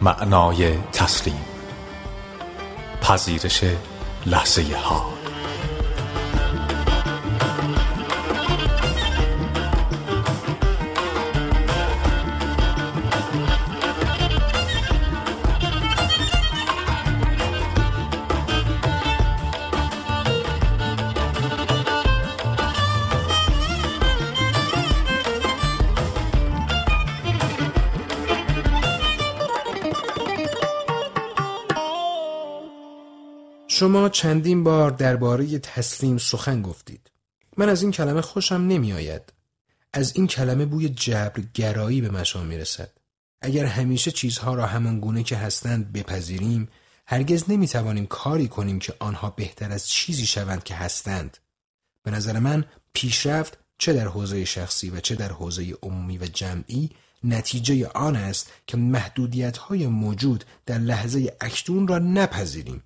معنای تسلیم. پذیرش لحظه ها شما چندین بار درباره تسلیم سخن گفتید. من از این کلمه خوشم نمی آید. از این کلمه بوی جبرگرایی به مشام می رسد. اگر همیشه چیزها را همان گونه که هستند بپذیریم هرگز نمی توانیم کاری کنیم که آنها بهتر از چیزی شوند که هستند. به نظر من پیشرفت چه در حوزه شخصی و چه در حوزه عمومی و جمعی نتیجه آن است که محدودیت های موجود در لحظه اکنون را نپذیریم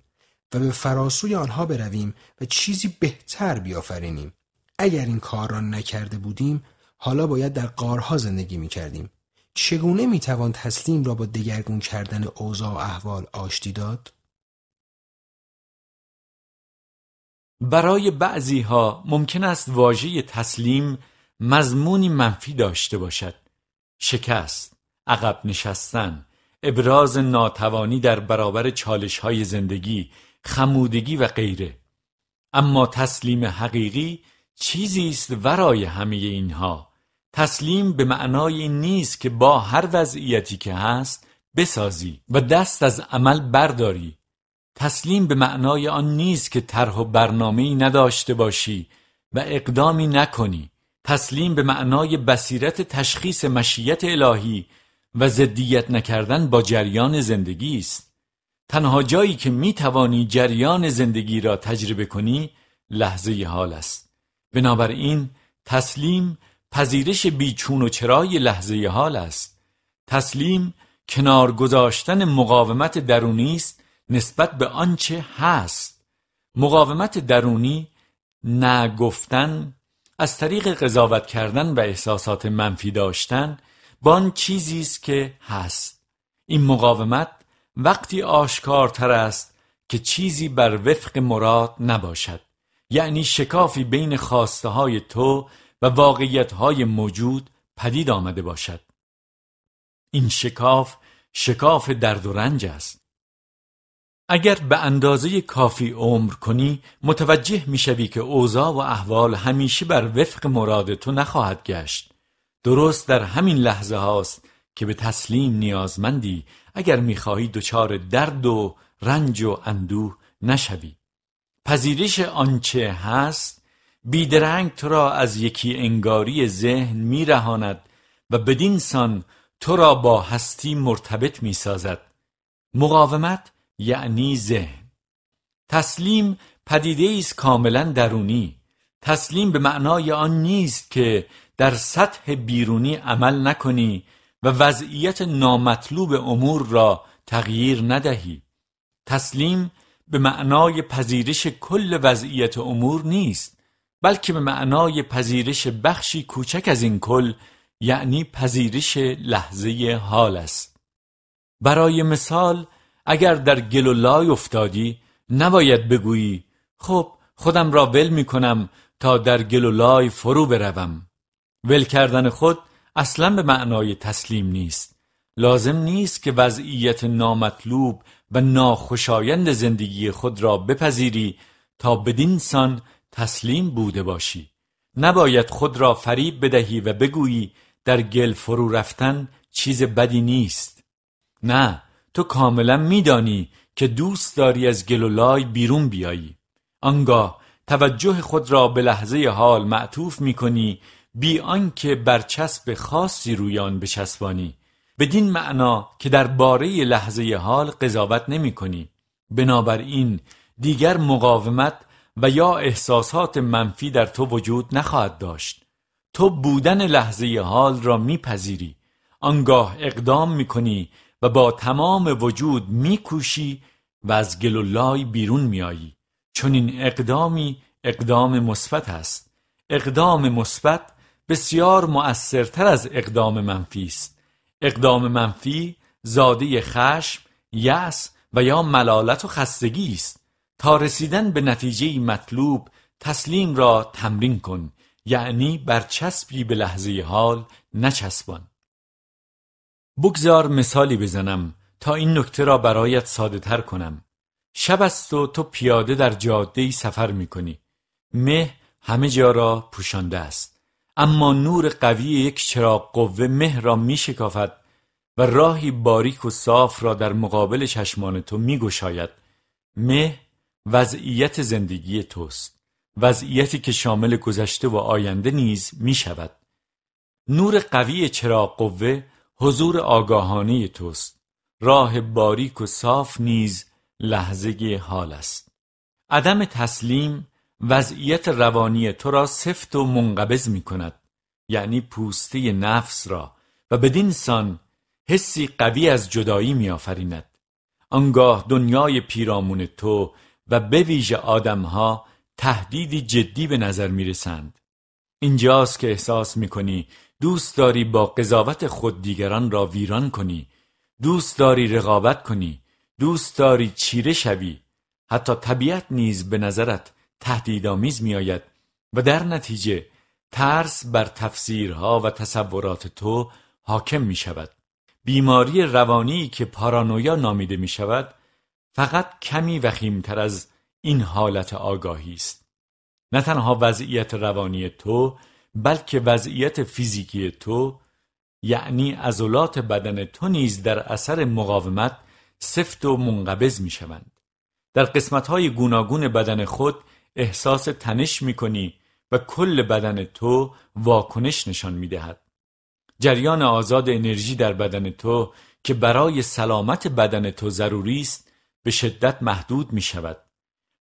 و به فراسوی آنها برویم و چیزی بهتر بیافرینیم. اگر این کار را نکرده بودیم حالا باید در قارها زندگی می کردیم چگونه می توان تسلیم را با دگرگون کردن اوضاع و احوال آشتی داد؟ برای بعضی ها ممکن است واژه تسلیم مضمونی منفی داشته باشد. شکست، عقب نشستن، ابراز ناتوانی در برابر چالش های زندگی خمودگی و غیره. اما تسلیم حقیقی چیزی است ورای همه اینها. تسلیم به معنای این نیست که با هر وضعیتی که هست بسازی و دست از عمل برداری. تسلیم به معنای آن نیست که طرح و برنامه‌ای نداشته باشی و اقدامی نکنی. تسلیم به معنای بصیرت تشخیص مشیت الهی و ضدیت نکردن با جریان زندگی است. تنها جایی که می توانی جریان زندگی را تجربه کنی لحظه حال است. بنابراین تسلیم پذیرش بیچون و چرای لحظه حال است. تسلیم کنار گذاشتن مقاومت درونی است نسبت به آنچه هست. مقاومت درونی نگفتن از طریق قضاوت کردن و احساسات منفی داشتن با آن چیزی است که هست. این مقاومت وقتی آشکارتر است که چیزی بر وفق مراد نباشد. یعنی شکافی بین خواسته های تو و واقعیت های موجود پدید آمده باشد. این شکاف شکاف درد و رنج است. اگر به اندازه کافی عمر کنی متوجه می‌شوی که اوضاع و احوال همیشه بر وفق مراد تو نخواهد گشت. درست در همین لحظه هاست که به تسلیم نیازمندی اگر می‌خواهی دچار درد و رنج و اندوه نشوی. پذیرش آنچه هست بیدرنگ تو را از یکی انگاری ذهن میرهاند و بدین سان تو را با هستی مرتبط می‌سازد. مقاومت یعنی ذهن. تسلیم پدیده است کاملا درونی. تسلیم به معنای آن نیست که در سطح بیرونی عمل نکنی و وضعیت نامطلوب امور را تغییر ندهی. تسلیم به معنای پذیرش کل وضعیت امور نیست بلکه به معنای پذیرش بخشی کوچک از این کل یعنی پذیرش لحظه حال است. برای مثال اگر در گل و لای افتادی نباید بگویی خب خودم را ول می کنم تا در گل و لای فرو بروم. ول کردن خود اصلا به معنای تسلیم نیست. لازم نیست که وضعیت نامطلوب و ناخوشایند زندگی خود را بپذیری تا بدین سان تسلیم بوده باشی. نباید خود را فریب بدهی و بگویی در گل فرو رفتن چیز بدی نیست. نه تو کاملا میدانی که دوست داری از گل و لای بیرون بیایی. آنگاه توجه خود را به لحظه حال معطوف می کنی بی آنکه برچسب خاصی روی آن بچسبانی بدین معنا که در باره لحظه حال قضاوت نمی کنی. بنابراین دیگر مقاومت و یا احساسات منفی در تو وجود نخواهد داشت. تو بودن لحظه حال را میپذیری آنگاه اقدام می‌کنی و با تمام وجود میکوشی و از گل و لای بیرون میایی چون این اقدامی اقدام مثبت است. اقدام مثبت بسیار مؤثرتر از اقدام منفی است. اقدام منفی زاده خشم یأس و یا ملالت و خستگی است. تا رسیدن به نتیجه مطلوب تسلیم را تمرین کن. یعنی برچسبی به لحظه حال نچسبان. بگذار مثالی بزنم تا این نکته را برایت ساده تر کنم. شب است و تو پیاده در جاده سفر می کنی مه همه جا را پوشانده است. اما نور قوی یک چراغ قوه مه را می شکافد و راهی باریک و صاف را در مقابل چشمان تو می گشاید. مه وضعیت زندگی توست. وضعیتی که شامل گذشته و آینده نیز می شود. نور قوی چراغ قوه حضور آگاهانه توست. راه باریک و صاف نیز لحظه حال است. عدم تسلیم وضعیت روانی تو را سفت و منقبض می کند یعنی پوسته نفس را و بدین سان حسی قوی از جدایی می آفریند آنگاه دنیای پیرامون تو و به ویژه آدمها تهدیدی جدی به نظر می رسند اینجاست که احساس می کنی دوست داری با قضاوت خود دیگران را ویران کنی دوست داری رقابت کنی دوست داری چیره شوی. حتی طبیعت نیز به نظرت تهدیدآمیز میآید و در نتیجه ترس بر تفسیرها و تصورات تو حاکم می شود بیماری روانی که پارانویا نامیده می شود فقط کمی وخیمتر از این حالت آگاهی است نه تنها وضعیت روانی تو بلکه وضعیت فیزیکی تو یعنی عضلات بدن تو نیز در اثر مقاومت سفت و منقبض می شوند. در قسمت های گوناگون بدن خود احساس تنش می کنی و کل بدن تو واکنش نشان می دهد. جریان آزاد انرژی در بدن تو که برای سلامت بدن تو ضروری است به شدت محدود می شود.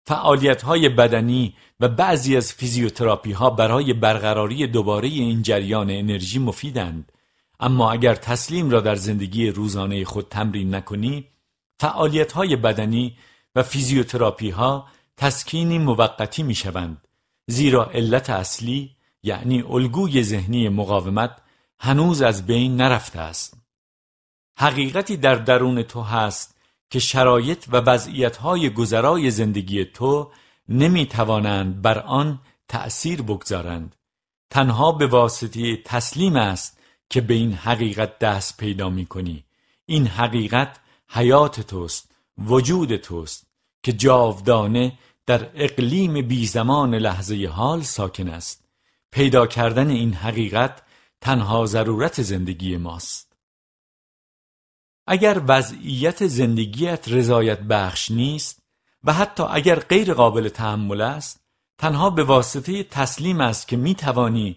فعالیت های بدنی و بعضی از فیزیوتراپی ها برای برقراری دوباره این جریان انرژی مفیدند اما اگر تسلیم را در زندگی روزانه خود تمرین نکنی فعالیت های بدنی و فیزیوتراپی ها تسکینی موقتی می شوند زیرا علت اصلی یعنی الگوی ذهنی مقاومت هنوز از بین نرفته است. حقیقتی در درون تو هست که شرایط و وضعیتهای گذرای زندگی تو نمی توانند بر آن تأثیر بگذارند. تنها به واسطه تسلیم است که به این حقیقت دست پیدا می کنی این حقیقت حیات توست وجود توست که جاودانه در اقلیم بی زمان لحظه حال ساکن است. پیدا کردن این حقیقت تنها ضرورت زندگی ماست. اگر وضعیت زندگیت رضایت بخش نیست و حتی اگر غیر قابل تحمل است تنها به واسطه تسلیم است که می توانی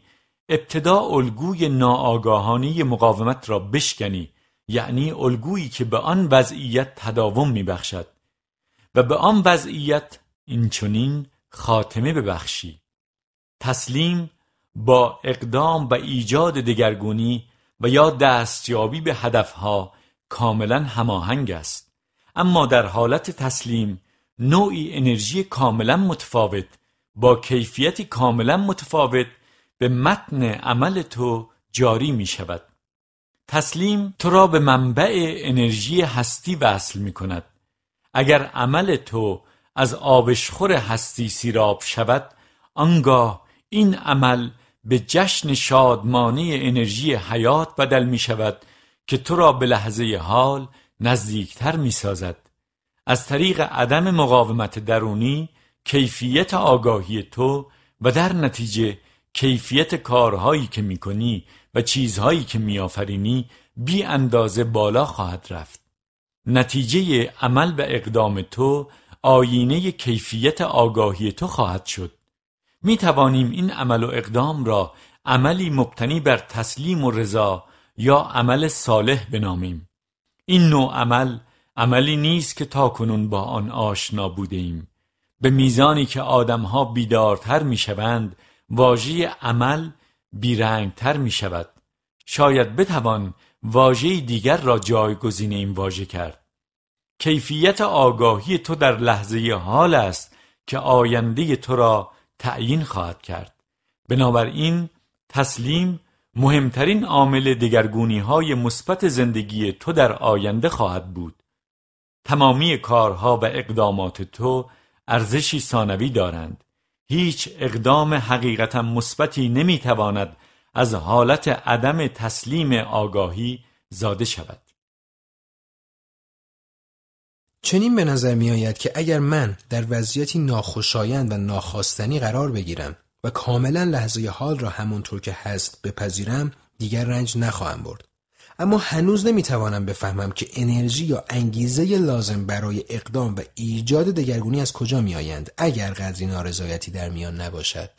ابتدا الگوی ناآگاهانه مقاومت را بشکنی یعنی الگویی که به آن وضعیت تداوم می بخشد و به آن وضعیت اینچنین خاتمه ببخشی. تسلیم با اقدام و ایجاد دگرگونی و یا دستیابی به هدفها کاملا هماهنگ است. اما در حالت تسلیم نوعی انرژی کاملا متفاوت با کیفیتی کاملا متفاوت به متن عمل تو جاری می شود. تسلیم تو را به منبع انرژی هستی وصل می کند. اگر عمل تو از آبشخور هستی سیراب شود آنگاه این عمل به جشن شادمانه انرژی حیات بدل می شود که تو را به لحظه حال نزدیکتر می سازد. از طریق عدم مقاومت درونی کیفیت آگاهی تو و در نتیجه کیفیت کارهایی که می کنی و چیزهایی که می آفرینی بی اندازه بالا خواهد رفت. نتیجه عمل و اقدام تو آینه کیفیت آگاهی تو خواهد شد. می توانیم این عمل و اقدام را عملی مبتنی بر تسلیم و رضا یا عمل صالح بنامیم. این نوع عمل عملی نیست که تا کنون با آن آشنا بوده ایم به میزانی که آدمها بیدارتر می‌شوند واژه عمل بیرنگتر می شود شاید بتوان واژه دیگر را جایگزین این واژه کرد. کیفیت آگاهی تو در لحظه حال است که آینده تو را تعیین خواهد کرد. بنابراین تسلیم مهمترین عامل دگرگونی های مثبت زندگی تو در آینده خواهد بود. تمامی کارها و اقدامات تو ارزشی ثانوی دارند. هیچ اقدام حقیقتا مثبتی نمی‌تواند از حالت عدم تسلیم آگاهی زاده شود. چنین به نظر می آید که اگر من در وضعیتی ناخوشایند و ناخواستنی قرار بگیرم و کاملا لحظه حال را همونطور که هست بپذیرم دیگر رنج نخواهم برد. اما هنوز نمی‌توانم بفهمم که انرژی یا انگیزه لازم برای اقدام و ایجاد دگرگونی از کجا میآیند اگر قدری نارضایتی در میان نباشد.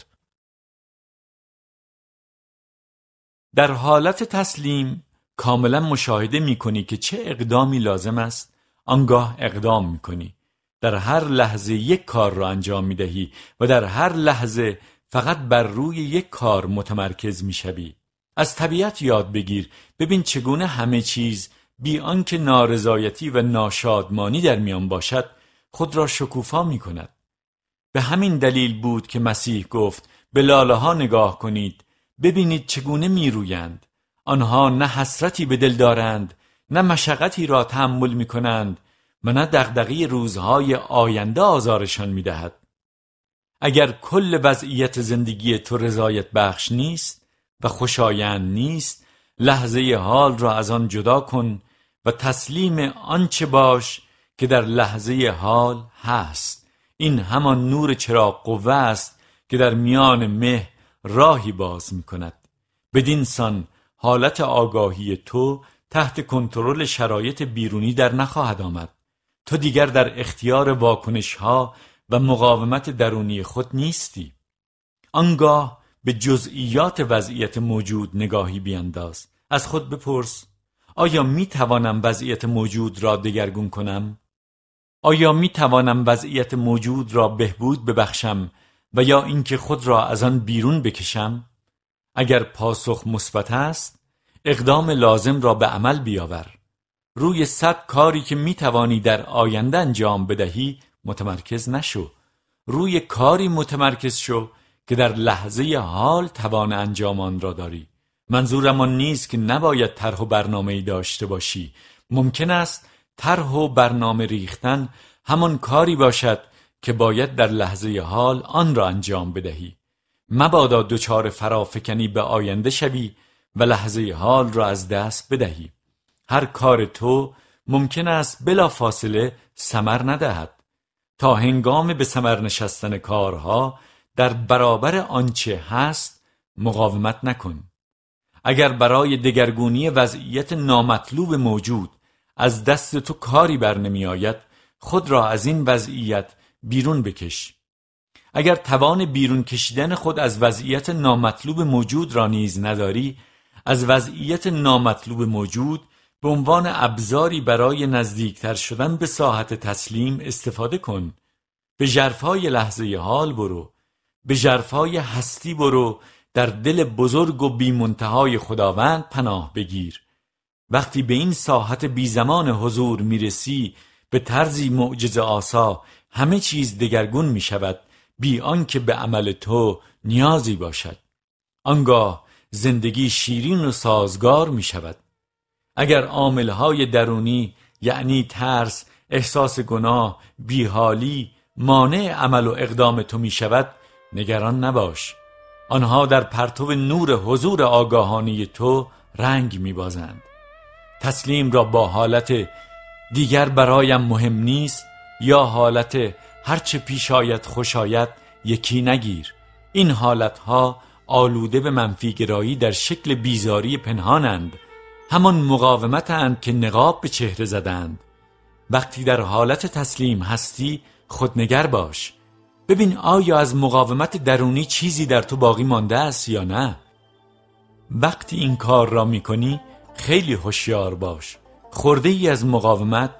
در حالت تسلیم کاملا مشاهده می کنی که چه اقدامی لازم است؟ آنگاه اقدام می کنی در هر لحظه یک کار را انجام می دهی و در هر لحظه فقط بر روی یک کار متمرکز می شوی. از طبیعت یاد بگیر. ببین چگونه همه چیز بی آنکه نارضایتی و ناشادمانی در میان باشد خود را شکوفا می کند به همین دلیل بود که مسیح گفت به لاله ها نگاه کنید ببینید چگونه می رویند آنها نه حسرتی به دل دارند نه مشقتی را تحمل می کنند و نه دغدغه روزهای آینده آزارشان می دهد. اگر کل وضعیت زندگی تو رضایت بخش نیست و خوشایند نیست لحظه حال را از آن جدا کن و تسلیم آنچه باش که در لحظه حال هست این همان نور چراغ قوه است که در میان مه راهی باز می کند بدین سان حالت آگاهی تو تحت کنترل شرایط بیرونی در نخواهد آمد تو دیگر در اختیار واکنش ها و مقاومت درونی خود نیستی آنگاه به جزئیات وضعیت موجود نگاهی بیانداز از خود بپرس آیا می توانم وضعیت موجود را دگرگون کنم؟ آیا می توانم وضعیت موجود را بهبود ببخشم و یا اینکه خود را از آن بیرون بکشم؟ اگر پاسخ مثبت است اقدام لازم را به عمل بیاور. روی صد کاری که می توانی در آینده انجام بدهی متمرکز نشو. روی کاری متمرکز شو که در لحظه حال توان انجام آن را داری. منظورم آن نیست که نباید طرح و برنامه ای داشته باشی. ممکن است طرح و برنامه ریختن همان کاری باشد که باید در لحظه حال آن را انجام بدهی. مبادا دچار فرافکنی به آینده شوی و لحظه حال را از دست بدهی. هر کار تو ممکن است بلا فاصله سمر ندهد. تا هنگام به سمر نشستن کارها در برابر آنچه هست مقاومت نکن. اگر برای دگرگونی وضعیت نامطلوب موجود از دست تو کاری بر نمی آید خود را از این وضعیت بیرون بکش. اگر توان بیرون کشیدن خود از وضعیت نامطلوب موجود را نیز نداری از وضعیت نامطلوب موجود به عنوان ابزاری برای نزدیکتر شدن به ساحت تسلیم استفاده کن. به جرفای لحظه حال برو. به جرفای هستی برو. در دل بزرگ و بیمنتهای خداوند پناه بگیر. وقتی به این ساحت بی زمان حضور می‌رسی به طرزی معجزه آسا همه چیز دگرگون می شود بی آنکه به عمل تو نیازی باشد. آنگاه زندگی شیرین و سازگار می شود اگر عاملهای درونی یعنی ترس احساس گناه بیحالی مانع عمل و اقدام تو می شود نگران نباش. آنها در پرتو نور حضور آگاهانی تو رنگ می بازند تسلیم را با حالت دیگر برایم مهم نیست یا حالت هرچه پیش آید خوش یکی نگیر. این حالتها آلوده به منفی در شکل بیزاری پنهانند. همان مقاومتند که نقاب به چهره زدند. وقتی در حالت تسلیم هستی خودنگر باش. ببین آیا از مقاومت درونی چیزی در تو باقی مانده است یا نه. وقتی این کار را می‌کنی خیلی هوشیار باش. خورده ای از مقاومت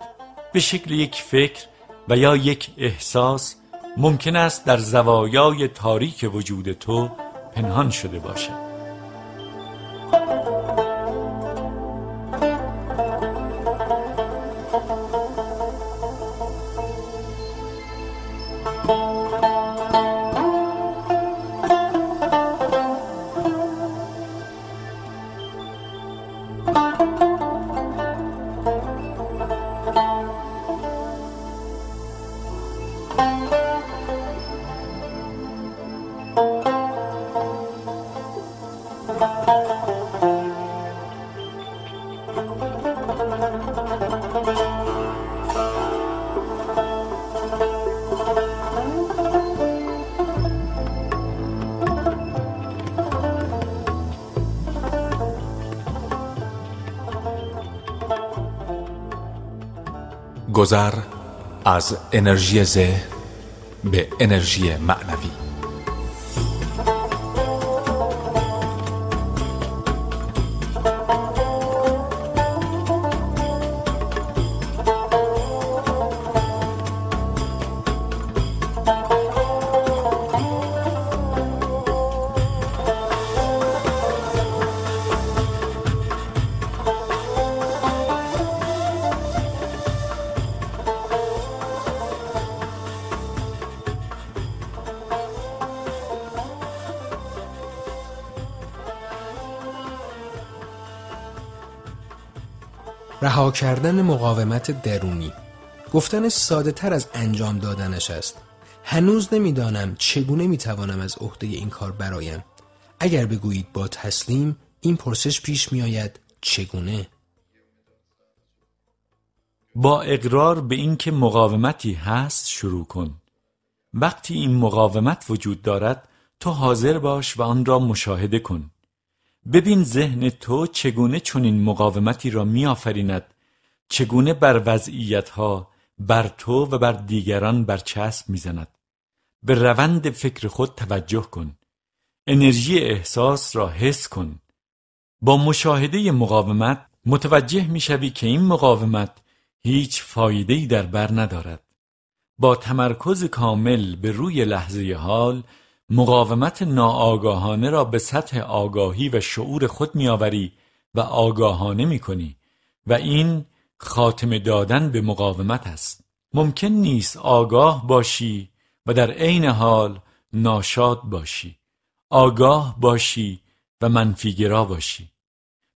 به شکل یک فکر و یا یک احساس ممکن است در زوایای تاریک وجود تو پنهان شده باشد. گذر از انرژی ذهن به انرژی معنوی. کردن مقاومت درونی. گفتن ساده تر از انجام دادنش است. هنوز نمی‌دانم چگونه می‌توانم از عهده این کار برایم. اگر بگویید با تسلیم این پرسش پیش میآید چگونه؟ با اقرار به اینکه مقاومتی هست شروع کن. وقتی این مقاومت وجود دارد تو حاضر باش و آن را مشاهده کن. ببین ذهن تو چگونه چنین مقاومتی را میآفریند چگونه بر وضعیتها بر تو و بر دیگران برچسب می‌زند. به روند فکر خود توجه کن. انرژی احساس را حس کن. با مشاهده مقاومت متوجه می‌شوی که این مقاومت هیچ فایده‌ای در بر ندارد. با تمرکز کامل به روی لحظه حال مقاومت ناآگاهانه را به سطح آگاهی و شعور خود میآوری و آگاهانه می‌کنی و این خاتمه دادن به مقاومت است. ممکن نیست آگاه باشی و در عین حال ناشاد باشی. آگاه باشی و منفیگرا باشی.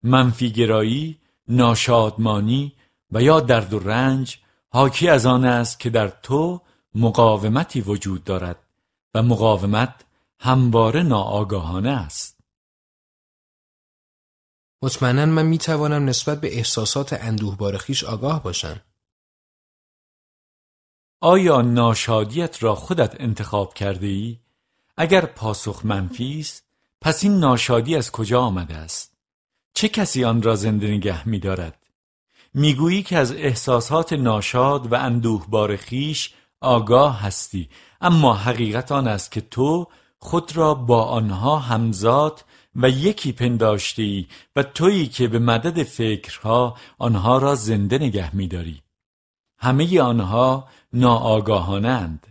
منفیگرایی ناشادمانی و یا درد و رنج حاکی از آن است که در تو مقاومتی وجود دارد و مقاومت همواره ناآگاهانه است. مطمئنا من می توانم نسبت به احساسات اندوهبار خیش آگاه باشم آیا ناشادیت را خودت انتخاب کرده ای؟ اگر پاسخ منفی است پس این ناشادی از کجا آمده است؟ چه کسی آن را زنده نگه می دارد؟ می‌گویی که از احساسات ناشاد و اندوهبار خیش آگاه هستی اما حقیقت آن است که تو خود را با آنها همزاد و یکی پنداشته ای و تویی که به مدد فکرها آنها را زنده نگه میداری. همه آنها ناآگاهانند.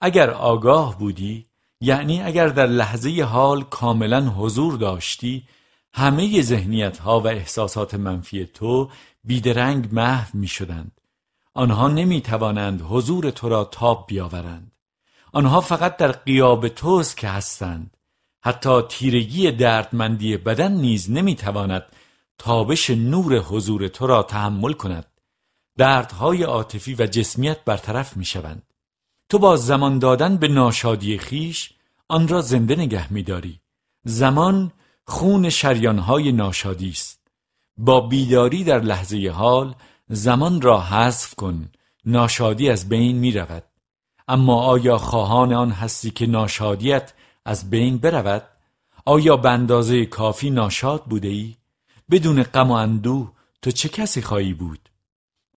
اگر آگاه بودی یعنی اگر در لحظه حال کاملا حضور داشتی همه ذهنیت ها و احساسات منفی تو بیدرنگ محو می شدند آنها نمی توانند حضور تو را تاب بیاورند. آنها فقط در قیاب توست که هستند. حتی تیرگی دردمندی بدن نیز نمی‌تواند تابش نور حضور تو را تحمل کند. دردهای عاطفی و جسمیت برطرف می‌شوند. تو با زمان دادن به ناشادی خیش آن را زنده نگه میداری. زمان خون شریانهای ناشادی است. با بیداری در لحظه حال زمان را حذف کن. ناشادی از بین می رود اما آیا خواهان آن هستی که ناشادیت از بین برود؟ آیا به اندازه کافی ناشاد بوده ای؟ بدون غم و اندوه تو چه کسی خواهی بود؟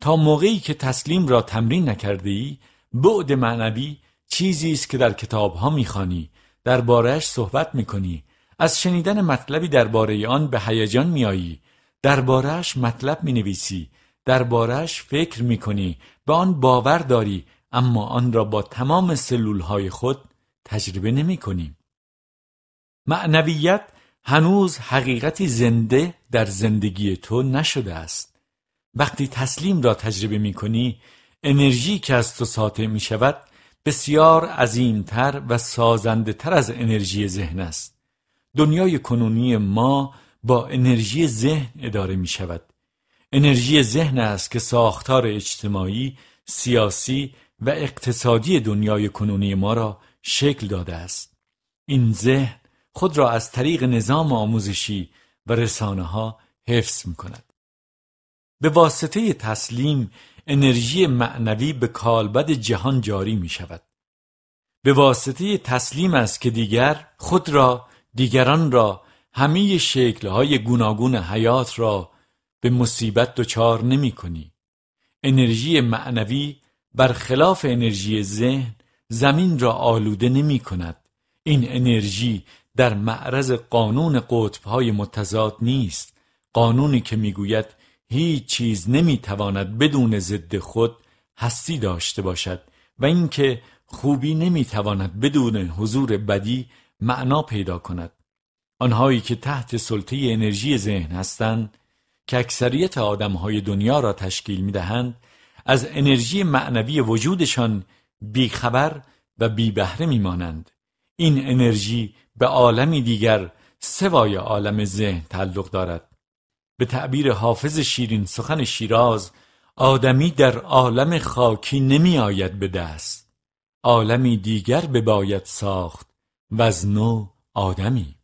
تا موقعی که تسلیم را تمرین نکرده ای بعد معنوی چیزی است که در کتابها می‌خوانی دربارهش صحبت می‌کنی از شنیدن مطلبی درباره آن به هیجان میایی دربارهش مطلب می‌نویسی دربارهش فکر می‌کنی به آن باور داری اما آن را با تمام سلول های خود تجربه نمی کنیم. معنویت هنوز حقیقتی زنده در زندگی تو نشده است. وقتی تسلیم را تجربه می کنی انرژی که از تو ساطع می شود بسیار عظیمتر و سازنده تر از انرژی ذهن است. دنیای کنونی ما با انرژی ذهن اداره می شود. انرژی ذهن است که ساختار اجتماعی، سیاسی و اقتصادی دنیای کنونی ما را شکل داده است این ذهن خود را از طریق نظام آموزشی و رسانه ها حفظ می کند. به واسطه تسلیم انرژی معنوی به کالبد جهان جاری می شود. به واسطه تسلیم است که دیگر خود را دیگران را همه شکلهای گوناگون حیات را به مصیبت دچار نمی کنی. انرژی معنوی برخلاف انرژی ذهن زمین را آلوده نمی کند. این انرژی در معرض قانون قطبهای متضاد نیست قانونی که می‌گوید هیچ چیز نمی‌تواند بدون ضد خود هستی داشته باشد و اینکه خوبی نمی‌تواند بدون حضور بدی معنا پیدا کند آنهایی که تحت سلطه انرژی ذهن هستند که اکثریت آدمهای دنیا را تشکیل می‌دهند از انرژی معنوی وجودشان بیخبر و بیبهره میمانند. این انرژی به عالمی دیگر سوای عالم ذهن تعلق دارد. به تعبیر حافظ شیرین سخن شیراز آدمی در عالم خاکی نمی آید به دست. عالمی دیگر بباید ساخت و از نو آدمی.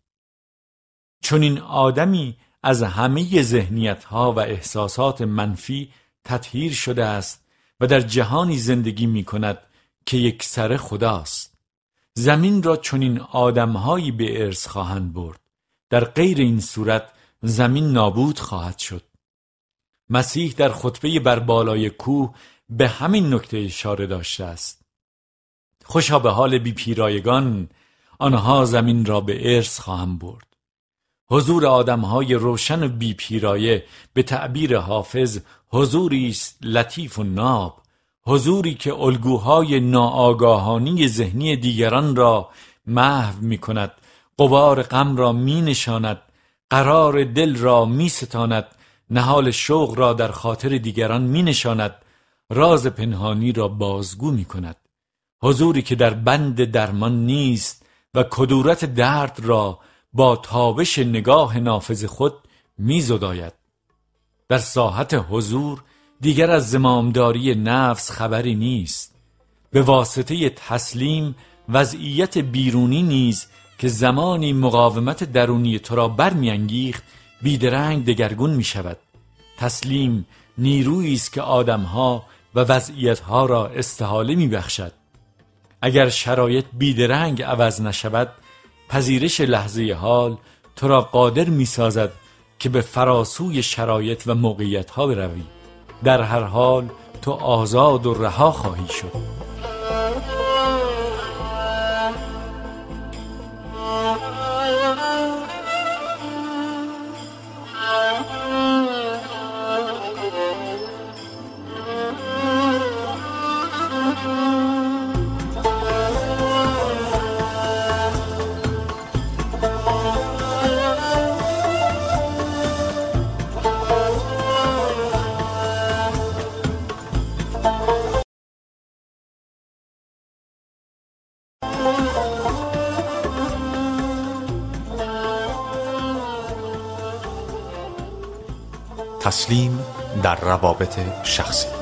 چون این آدمی از همه ذهنیت ها و احساسات منفی تطهیر شده است و در جهانی زندگی می کند که یک سر خداست. زمین را چنین آدمهایی به ارث خواهند برد. در غیر این صورت زمین نابود خواهد شد. مسیح در خطبه بر بالای کوه به همین نکته اشاره داشته است. خوشا به حال بی پیرایگان آنها زمین را به ارث خواهند برد. حضور آدمهای روشن و بی پیرایه به تعبیر حافظ حضوری است لطیف و ناب. حضوری که الگوهای ناآگاهانی ذهنی دیگران را محو می کند قبار غم را می نشاند قرار دل را می ستاند نهال شوق را در خاطر دیگران می نشاند راز پنهانی را بازگو می کند حضوری که در بند درمان نیست و کدورت درد را با تابش نگاه نافذ خود می زداید. در ساحت حضور دیگر از زمامداری نفس خبری نیست. به واسطه تسلیم وضعیت بیرونی نیز که زمانی مقاومت درونی تو را برمیانگیخت بیدرنگ دگرگون می شود تسلیم نیرویی است که آدمها و وضعیتها را استحاله می بخشد اگر شرایط بیدرنگ عوض نشود پذیرش لحظه حال تو را قادر می سازد که به فراسوی شرایط و موقعیت ها بروی. در هر حال تو آزاد و رها خواهی شد. تسلیم در روابط شخصی.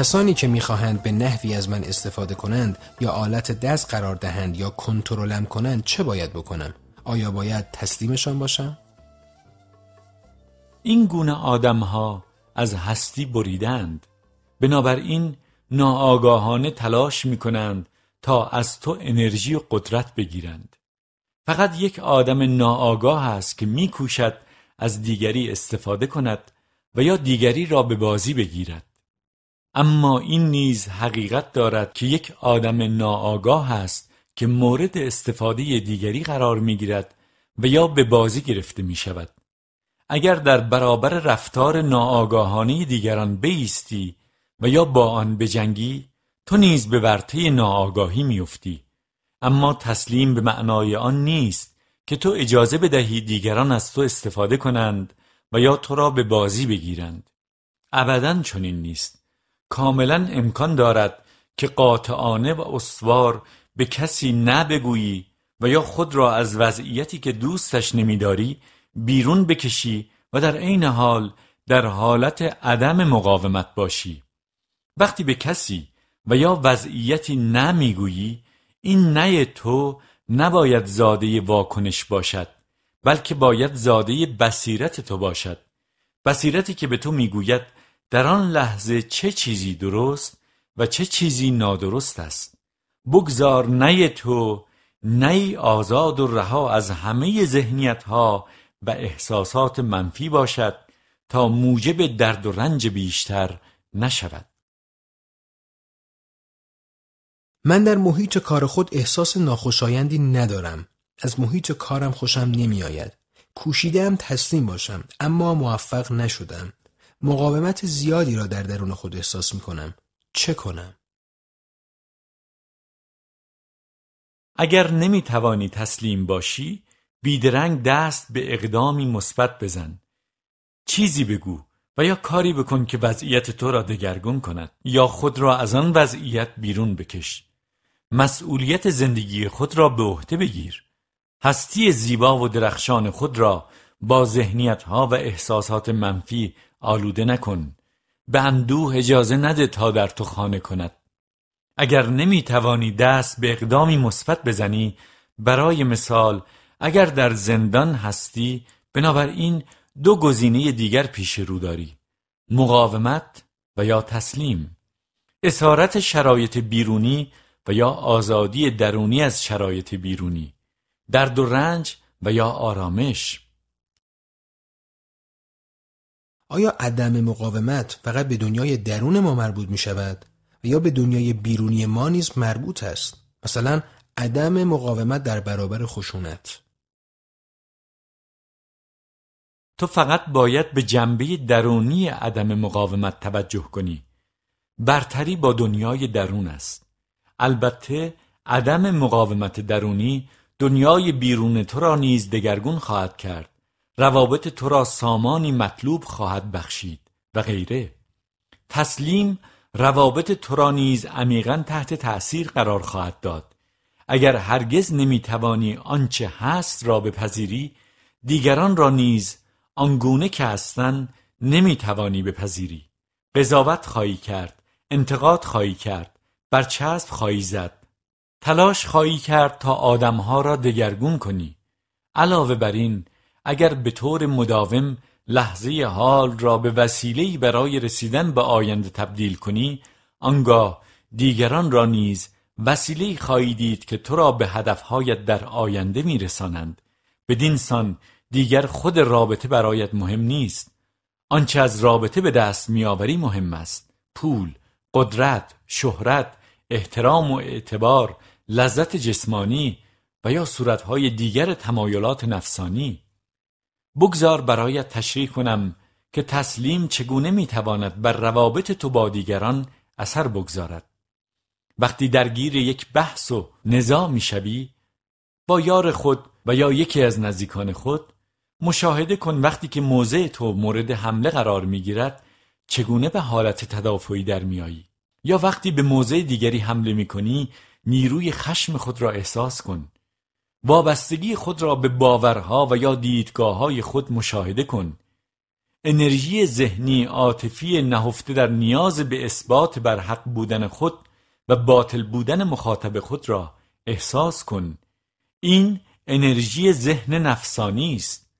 کسانی که می‌خواهند به نحوی از من استفاده کنند یا آلت دست قرار دهند یا کنترلم کنند چه باید بکنم؟ آیا باید تسلیمشان باشم؟ این گونه آدمها از هستی بریدند بنابراین ناآگاهانه تلاش می کنند تا از تو انرژی و قدرت بگیرند فقط یک آدم ناآگاه است که میکوشد از دیگری استفاده کند و یا دیگری را به بازی بگیرد اما این نیز حقیقت دارد که یک آدم ناآگاه است که مورد استفاده دیگری قرار می گیرد و یا به بازی گرفته می شود. اگر در برابر رفتار ناآگاهانه دیگران بیستی و یا با آن بجنگی تو نیز به ورطه ناآگاهی میافتی. اما تسلیم به معنای آن نیست که تو اجازه بدهی دیگران از تو استفاده کنند و یا تو را به بازی بگیرند. ابدا چنین نیست. کاملا امکان دارد که قاطعانه و استوار به کسی نبگویی و یا خود را از وضعیتی که دوستش نمیداری بیرون بکشی و در عین حال در حالت عدم مقاومت باشی. وقتی به کسی و یا وضعیتی نمی‌گویی این نه تو نباید زاده واکنش باشد بلکه باید زاده بصیرت تو باشد. بصیرتی که به تو می‌گوید در آن لحظه چه چیزی درست و چه چیزی نادرست است؟ بگذار نه تو نه آزاد و رها از همه ذهنیت ها و احساسات منفی باشد تا موجب درد و رنج بیشتر نشود. من در محیط کار خود احساس ناخوشایندی ندارم. از محیط کارم خوشم نمیآید. کوشیدم تسلیم باشم اما موفق نشدم. مقاومت زیادی را در درون خود احساس می کنم چه کنم؟ اگر نمی توانی تسلیم باشی بیدرنگ دست به اقدامی مثبت بزن. چیزی بگو و یا کاری بکن که وضعیت تو را دگرگون کند یا خود را از آن وضعیت بیرون بکش. مسئولیت زندگی خود را به عهده بگیر. هستی زیبا و درخشان خود را با ذهنیت ها و احساسات منفی آلوده نکن. به اندوه اجازه نده تا در تو خانه کند. اگر نمی توانی دست به اقدامی مثبت بزنی برای مثال اگر در زندان هستی بنابراین دو گزینه دیگر پیش رو داری. مقاومت و یا تسلیم. اسارت شرایط بیرونی و یا آزادی درونی از شرایط بیرونی. درد و رنج و یا آرامش. آیا عدم مقاومت فقط به دنیای درون ما مربوط می شود و یا به دنیای بیرونی ما نیز مربوط است؟ مثلا عدم مقاومت در برابر خشونت. تو فقط باید به جنبه درونی عدم مقاومت توجه کنی. برتری با دنیای درون است. البته عدم مقاومت درونی دنیای بیرون تو را نیز دگرگون خواهد کرد. روابط تو را سامانی مطلوب خواهد بخشید و غیره. تسلیم روابط تو را نیز عمیقا تحت تأثیر قرار خواهد داد. اگر هرگز نمی‌توانی آنچه هست را بپذیری دیگران را نیز آنگونه که هستند نمی‌توانی بپذیری. قضاوت خواهی کرد انتقاد خواهی کرد برچسب خواهی زد. تلاش خواهی کرد تا آدمها را دگرگون کنی. علاوه بر این اگر به طور مداوم لحظه حال را به وسیله‌ای برای رسیدن به آینده تبدیل کنی آنگاه دیگران را نیز وسیله خواهی دید که تو را به هدفهایت در آینده میرسانند. بدین سان دیگر خود رابطه برایت مهم نیست. آنچه از رابطه به دست میآوری مهم است. پول قدرت شهرت احترام و اعتبار لذت جسمانی و یا صورتهای دیگر تمایلات نفسانی. بگذار برایت تشریح کنم که تسلیم چگونه می‌تواند بر روابط تو با دیگران اثر بگذارد. وقتی درگیر یک بحث و نزاع می‌شوی با یار خود و یا یکی از نزدیکان خود مشاهده کن وقتی که موضع تو مورد حمله قرار می‌گیرد چگونه به حالت تدافعی در میایی یا وقتی به موضع دیگری حمله می‌کنی نیروی خشم خود را احساس کن. وابستگی خود را به باورها و یا دیدگاه های خود مشاهده کن. انرژی ذهنی عاطفی نهفته در نیاز به اثبات بر حق بودن خود و باطل بودن مخاطب خود را احساس کن. این انرژی ذهن نفسانی است.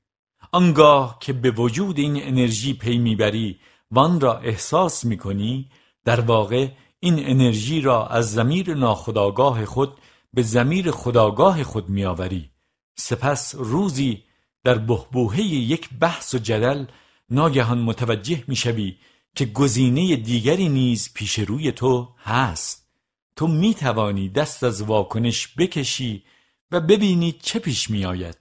آنگاه که به وجود این انرژی پی می‌بری و آن را احساس می‌کنی در واقع این انرژی را از زمیر ناخداگاه خود به زمیر خداگاه خود میآوری. سپس روزی در بهبوهه یک بحث و جدل ناگهان متوجه می‌شوی که گزینه دیگری نیز پیش روی تو هست. تو می توانی دست از واکنش بکشی و ببینی چه پیش می آید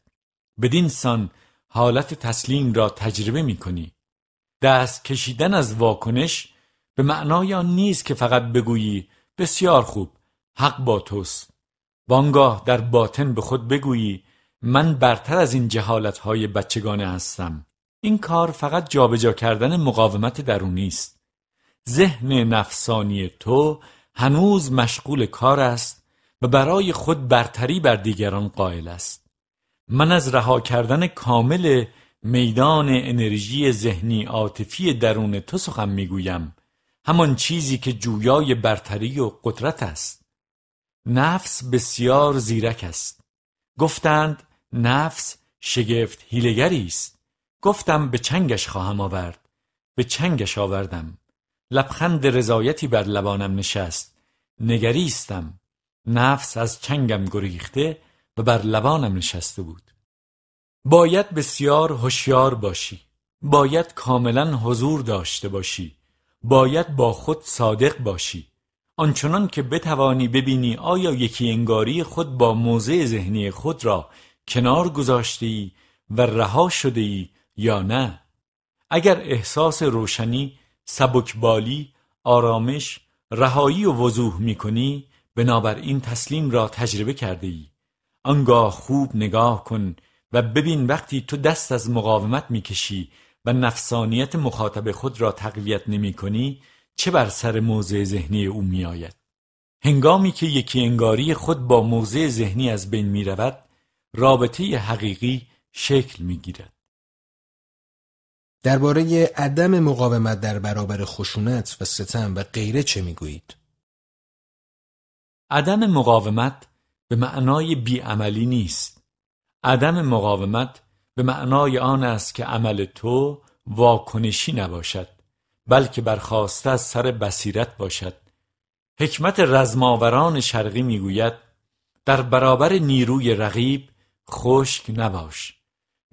بدین سان حالت تسلیم را تجربه می کنی دست کشیدن از واکنش به معنای آن نیست که فقط بگویی بسیار خوب حق با توست. وانگاه در باطن به خود بگویی من برتر از این جهالتهای بچگانه هستم. این کار فقط جابجا کردن مقاومت درونی است. ذهن نفسانی تو هنوز مشغول کار است و برای خود برتری بر دیگران قائل است. من از رها کردن کامل میدان انرژی ذهنی عاطفی درون تو سخن می‌گویم. همان چیزی که جویای برتری و قدرت است. نفس بسیار زیرک است. گفتند نفس شگفت هیلگری است. گفتم به چنگش خواهم آورد. به چنگش آوردم. لبخند رضایتی بر لبانم نشست. نگریستم نفس از چنگم گریخته و بر لبانم نشسته بود. باید بسیار هوشیار باشی. باید کاملا حضور داشته باشی. باید با خود صادق باشی. آنچنان که بتوانی ببینی آیا یکی انگاری خود با موضع ذهنی خود را کنار گذاشته ای و رها شده ای یا نه؟ اگر احساس روشنی سبکبالی آرامش رهایی و وضوح می کنی بنابراین تسلیم را تجربه کرده ای آنگاه خوب نگاه کن و ببین وقتی تو دست از مقاومت می‌کشی و نفسانیت مخاطب خود را تقویت نمی کنی چه بر سر موضع ذهنی او می آید. هنگامی که یکی انگاری خود با موضع ذهنی از بین می رود رابطه حقیقی شکل می گیرد. درباره عدم مقاومت در برابر خشونت و ستم و غیره چه می‌گویید؟ عدم مقاومت به معنای بیعملی نیست. عدم مقاومت به معنای آن است که عمل تو واکنشی نباشد بلکه برخواسته از سر بصیرت باشد. حکمت رزماوران شرقی می‌گوید در برابر نیروی رقیب خشک نباش.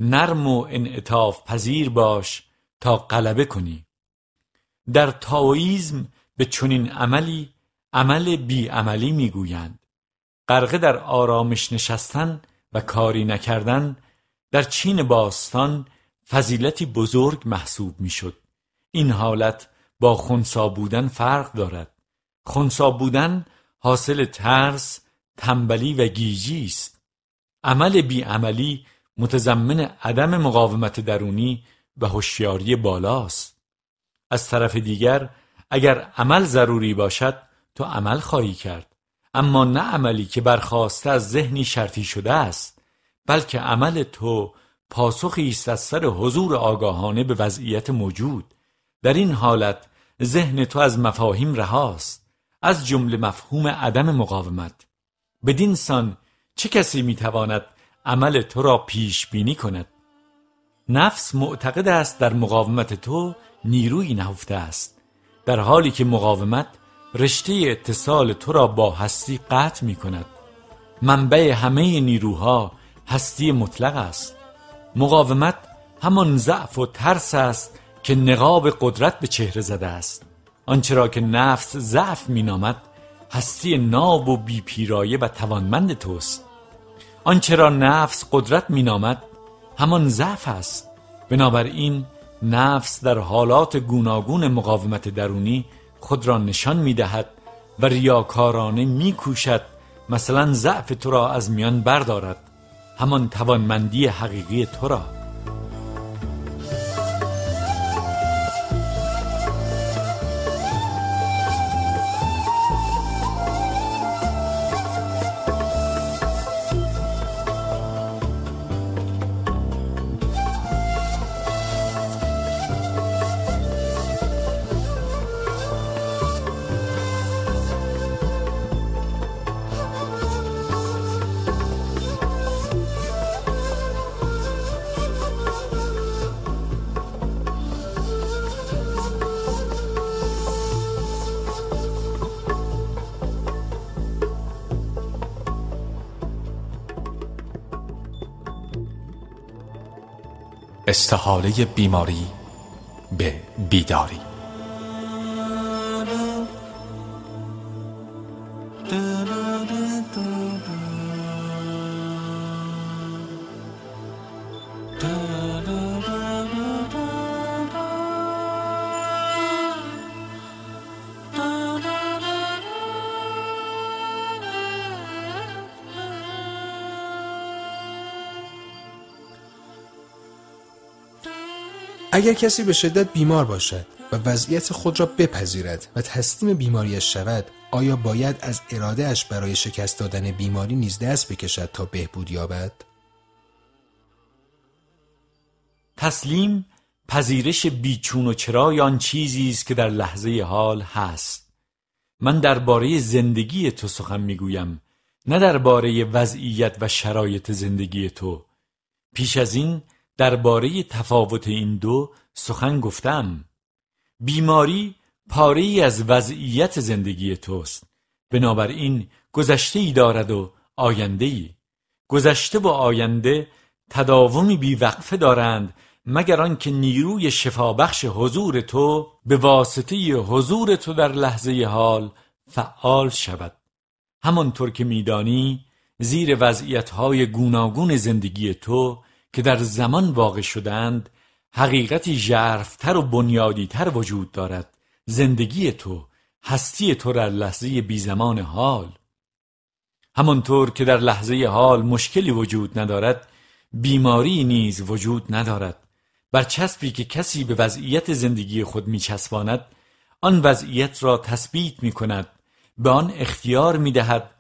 نرم و انعطاف پذیر باش تا غلبه کنی. در تاویزم به چنین عملی عمل بیعملی می‌گویند. غرقه در آرامش نشستن و کاری نکردن در چین باستان فضیلتی بزرگ محسوب می‌شد. این حالت با خونسا بودن فرق دارد. خونسا بودن حاصل ترس تنبلی و گیجی است. عمل بیعملی متضمن عدم مقاومت درونی و هوشیاری بالاست. از طرف دیگر اگر عمل ضروری باشد تو عمل خواهی کرد. اما نه عملی که برخواسته از ذهنی شرطی شده است بلکه عمل تو پاسخی است از سر حضور آگاهانه به وضعیت موجود. در این حالت ذهن تو از مفاهیم رهاست از جمله مفهوم عدم مقاومت. بدین سان چه کسی می‌تواند عمل تو را پیش بینی کند؟ نفس معتقد است در مقاومت تو نیروی نهفته است در حالی که مقاومت رشته اتصال تو را با هستی قطع می کند منبع همه نیروها هستی مطلق است. مقاومت همان ضعف و ترس است که نقاب قدرت به چهره زده است. آنچه را که نفس ضعف مینامد هستی ناب و بیپیرایه و توانمند توست. آنچه را نفس قدرت مینامد همان ضعف است. بنابراین نفس در حالات گوناگون مقاومت درونی خود را نشان می‌دهد و ریاکارانه میکوشد. مثلا ضعف تو را از میان بردارد. همان توانمندی حقیقی تو را. استحاله بیماری به بیداری. اگر کسی به شدت بیمار باشد و وضعیت خود را بپذیرد و تسلیم بیماریش شود آیا باید از ارادهش برای شکست دادن بیماری نیز دست بکشد تا بهبود یابد؟ تسلیم پذیرش بیچون و چرای آن چیزی است که در لحظه حال هست من درباره زندگی تو سخن می‌گویم نه درباره وضعیت و شرایط زندگی تو پیش از این درباره تفاوت این دو سخن گفتم. بیماری پاره ای از وضعیت زندگی توست. بنابراین گذشته ای دارد و آینده ای گذشته و آینده تداومی بیوقفه دارند مگر آنکه نیروی شفابخش حضور تو به واسطه حضور تو در لحظه حال فعال شود. همانطور که میدانی زیر وضعیتهای گوناگون زندگی تو که در زمان واقع شدند حقیقتی ژرفتر و بنیادیتر وجود دارد. زندگی تو هستی تو در لحظه بی زمان حال. همانطور که در لحظه حال مشکلی وجود ندارد بیماری نیز وجود ندارد. بر چسبی که کسی به وضعیت زندگی خود می چسباند آن وضعیت را تثبیت می کند به آن اختیار می دهد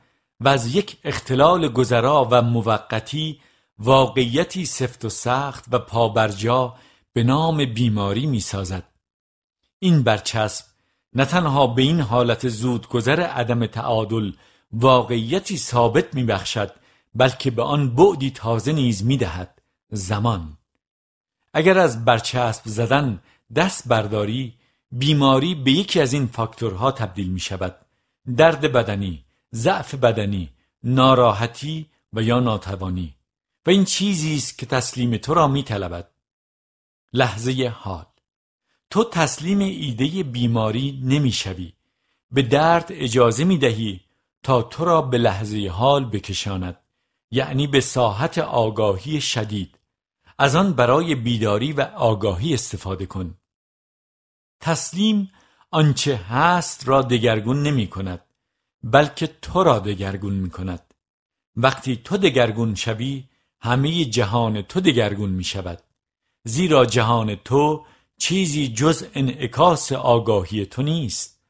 و از یک اختلال گذرا و موقتی واقعیتی سفت و سخت و پابرجا به نام بیماری می سازد این برچسب نه تنها به این حالت زود گذر عدم تعادل واقعیتی ثابت می بخشد بلکه به آن بعدی تازه نیز می دهد زمان اگر از برچسب زدن دست برداری بیماری به یکی از این فاکتورها تبدیل می شود درد بدنی، ضعف بدنی، ناراحتی و یا ناتوانی. و این چیزی است که تسلیم تو را می طلبد. لحظه حال. تو تسلیم ایده بیماری نمی‌شوی. به درد اجازه می دهی تا تو را به لحظه حال بکشاند. یعنی به ساحت آگاهی شدید. از آن برای بیداری و آگاهی استفاده کن. تسلیم آنچه هست را دگرگون نمی کند بلکه تو را دگرگون می کند وقتی تو دگرگون شوی همه جهان تو دگرگون می شود. زیرا جهان تو چیزی جز انعکاس آگاهی تو نیست.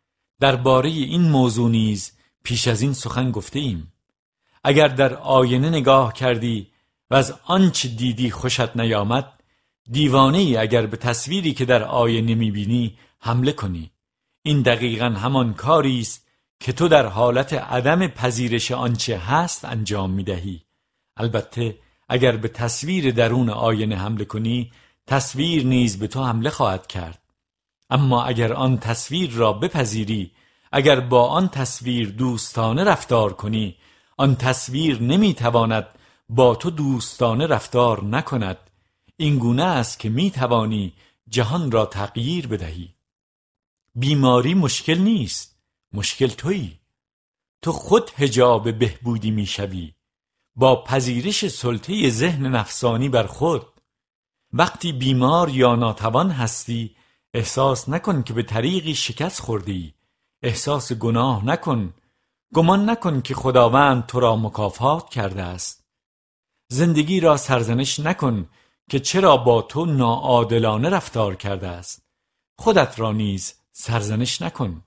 درباره این موضوع نیز پیش از این سخن گفته ایم اگر در آینه نگاه کردی و از آنچه دیدی خوشت نیامد دیوانه ای اگر به تصویری که در آینه می‌بینی حمله کنی. این دقیقا همان کاری است که تو در حالت عدم پذیرش آنچه هست انجام می‌دهی البته اگر به تصویر درون آینه حمله کنی تصویر نیز به تو حمله خواهد کرد. اما اگر آن تصویر را بپذیری اگر با آن تصویر دوستانه رفتار کنی آن تصویر نمی‌تواند با تو دوستانه رفتار نکند. این گونه است که می توانی جهان را تغییر بدهی. بیماری مشکل نیست. مشکل تویی. تو خود هجاب بهبودی می‌شوی. با پذیرش سلطه ذهن نفسانی بر خود وقتی بیمار یا ناتوان هستی احساس نکن که به طریقی شکست خوردی. احساس گناه نکن. گمان نکن که خداوند تو را مکافات کرده است. زندگی را سرزنش نکن که چرا با تو ناعادلانه رفتار کرده است. خودت را نیز سرزنش نکن.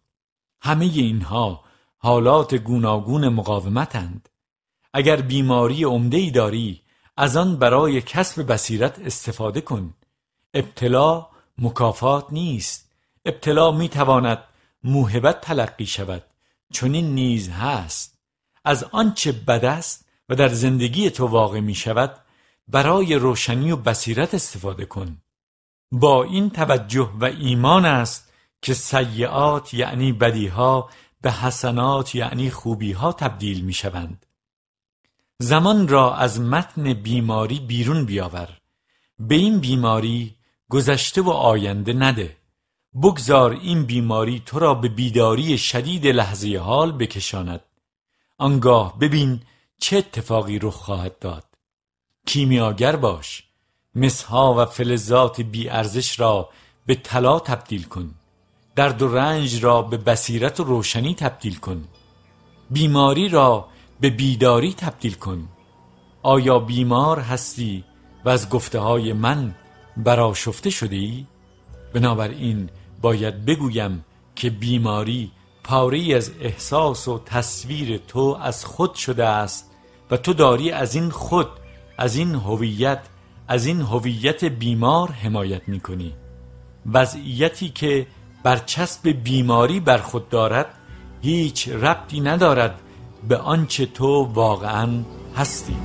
همه اینها حالات گوناگون مقاومتند. اگر بیماری عمده ای داری از آن برای کسب بصیرت استفاده کن. ابتلا مکافات نیست. ابتلا می تواند موهبت تلقی شود. چون این نیز هست. از آنچه بد است و در زندگی تو واقع می شود برای روشنی و بصیرت استفاده کن. با این توجه و ایمان است که سیعات یعنی بدیها به حسنات یعنی خوبیها تبدیل می شوند زمان را از متن بیماری بیرون بیاور. به این بیماری گذشته و آینده نده. بگذار این بیماری تو را به بیداری شدید لحظه حال بکشاند. آنگاه ببین چه اتفاقی رخ خواهد داد. کیمیاگر باش. مسها و فلزات بی ارزش را به طلا تبدیل کن. درد و رنج را به بصیرت و روشنی تبدیل کن. بیماری را به بیداری تبدیل کن آیا بیمار هستی و از گفته های من براشفته شده ای؟ بنابراین باید بگویم که بیماری پاره از احساس و تصویر تو از خود شده است و تو داری از این خود از این هویت از این هویت بیمار حمایت می کنی وضعیتی که برچسب بیماری بر خود دارد هیچ ربطی ندارد به آنچه تو واقعا هستی.